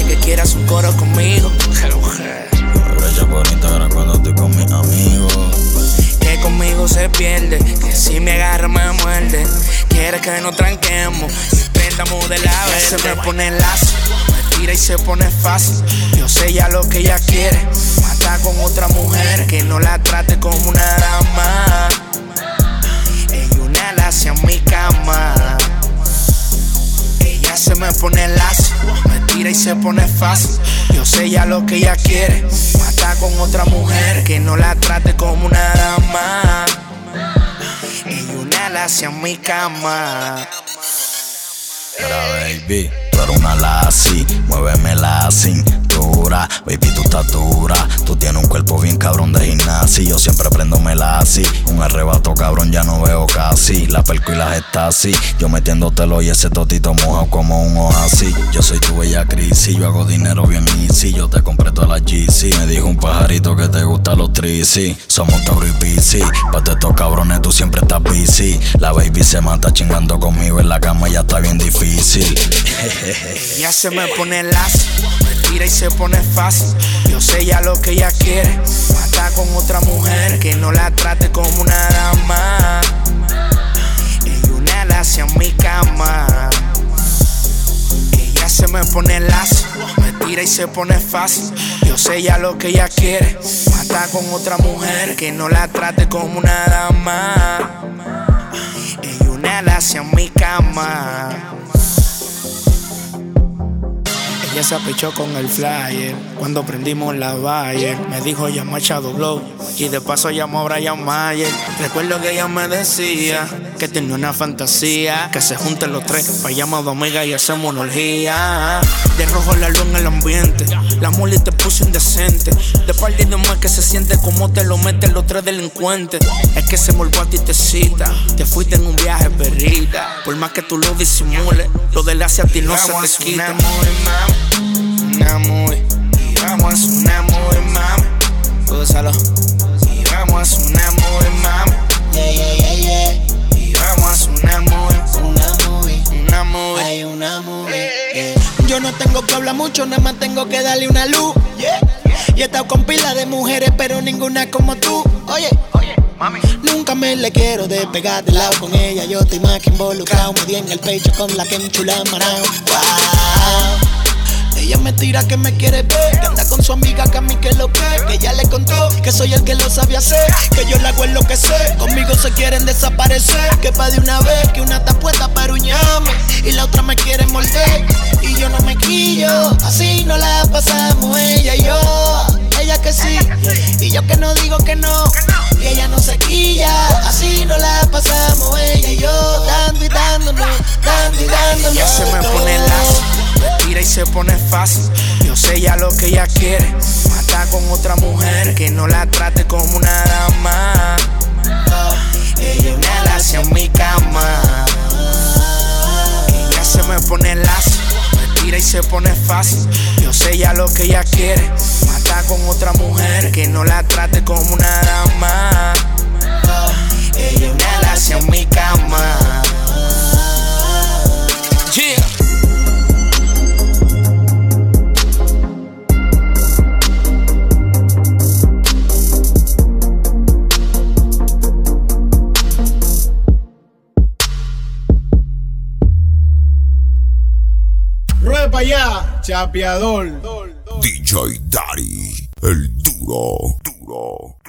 quieras un coro conmigo. Aprovecha por Instagram cuando estoy con mis amigos. Que conmigo se pierde, que si me agarra me muerde. Quiere que nos tranquemos y prendamos de la vez. Se me pone lazo, me tira y se pone fácil. Yo sé ya lo que ella quiere. Mata con otra mujer, que no la trate como una dama. Ella una la hacia mi cama. Se me pone lazo, me tira y se pone fácil. Yo sé ya lo que ella quiere. Mata con otra mujer, que no la trate como una dama. Ella una la hacia mi cama. Mira, baby, eres una lassie, muéveme la Baby, tú estás dura, tú tienes un cuerpo bien cabrón de gimnasio. Yo siempre prendo así, un arrebato cabrón, ya no veo casi. La perco y las así, yo metiéndotelo y ese totito mojado como un oasis. Yo soy tu bella crisis, yo hago dinero bien easy. Yo te compré todas las GC. Me dijo un pajarito que te gustan los trisi. Somos Tauro y Pisces, pa' estos cabrones tú siempre estás busy. La baby se mata chingando conmigo en la cama, ya está bien difícil. Ella se me pone lazo, me tira y se pone Yo sé ya lo que ella quiere. Mata con otra mujer, que no la trate como una dama. Ella una la hacia mi cama. Ella se me pone lazo, me tira y se pone fácil. Yo sé ya lo que ella quiere. Mata con otra mujer, que no la trate como una dama. Ella una la hacia mi cama. Se apechó con el flyer cuando prendimos la Bayer. Me dijo llama a Shadow Glow y de paso llamó a Brian Mayer. Recuerdo que ella me decía que tenía una fantasía que se junten los tres llamar a Omega y hacemos una orgía. De rojo la luz en el ambiente, la muli te puso indecente. De par de más que se siente como te lo meten los tres delincuentes. Es que se volvió a ti te cita, te fuiste en un viaje perrita. Por más que tú lo disimules, lo del hacia ti no se te quita. No tengo que hablar mucho, nada más tengo que darle una luz. Y he estado con pila de mujeres, pero ninguna como tú. Oye, Nunca me le quiero despegar de lado con ella. Yo estoy más que involucrado. Me di en el pecho con la que enchula marao. Wow. Ella me tira que me quiere ver, que anda con su amiga que a mí que lo que, que ella le contó que soy el que lo sabe hacer, que yo le hago en lo que sé, conmigo se quieren desaparecer, que pa' de una vez, que una está puesta para un llame, y la otra me quiere morder, y yo no me quillo, así no la pasamos ella y yo, ella que sí, y yo que no digo que no, y ella no se quilla, así no la pasamos ella y yo, dando y dándonos, dando y dándonos. Ella se me pone me tira y se pone fácil. Yo sé ya lo que ella quiere. Mata con otra mujer, que no la trate como una dama. Ella una la hacia mi cama. Ella se me pone lazo, me tira y se pone fácil. Yo sé ya lo que ella quiere. Mata con otra mujer, que no la trate como una dama. Ella una la hacia mi cama. Ruepa allá, chapeador. DJ Daddy, el duro, duro.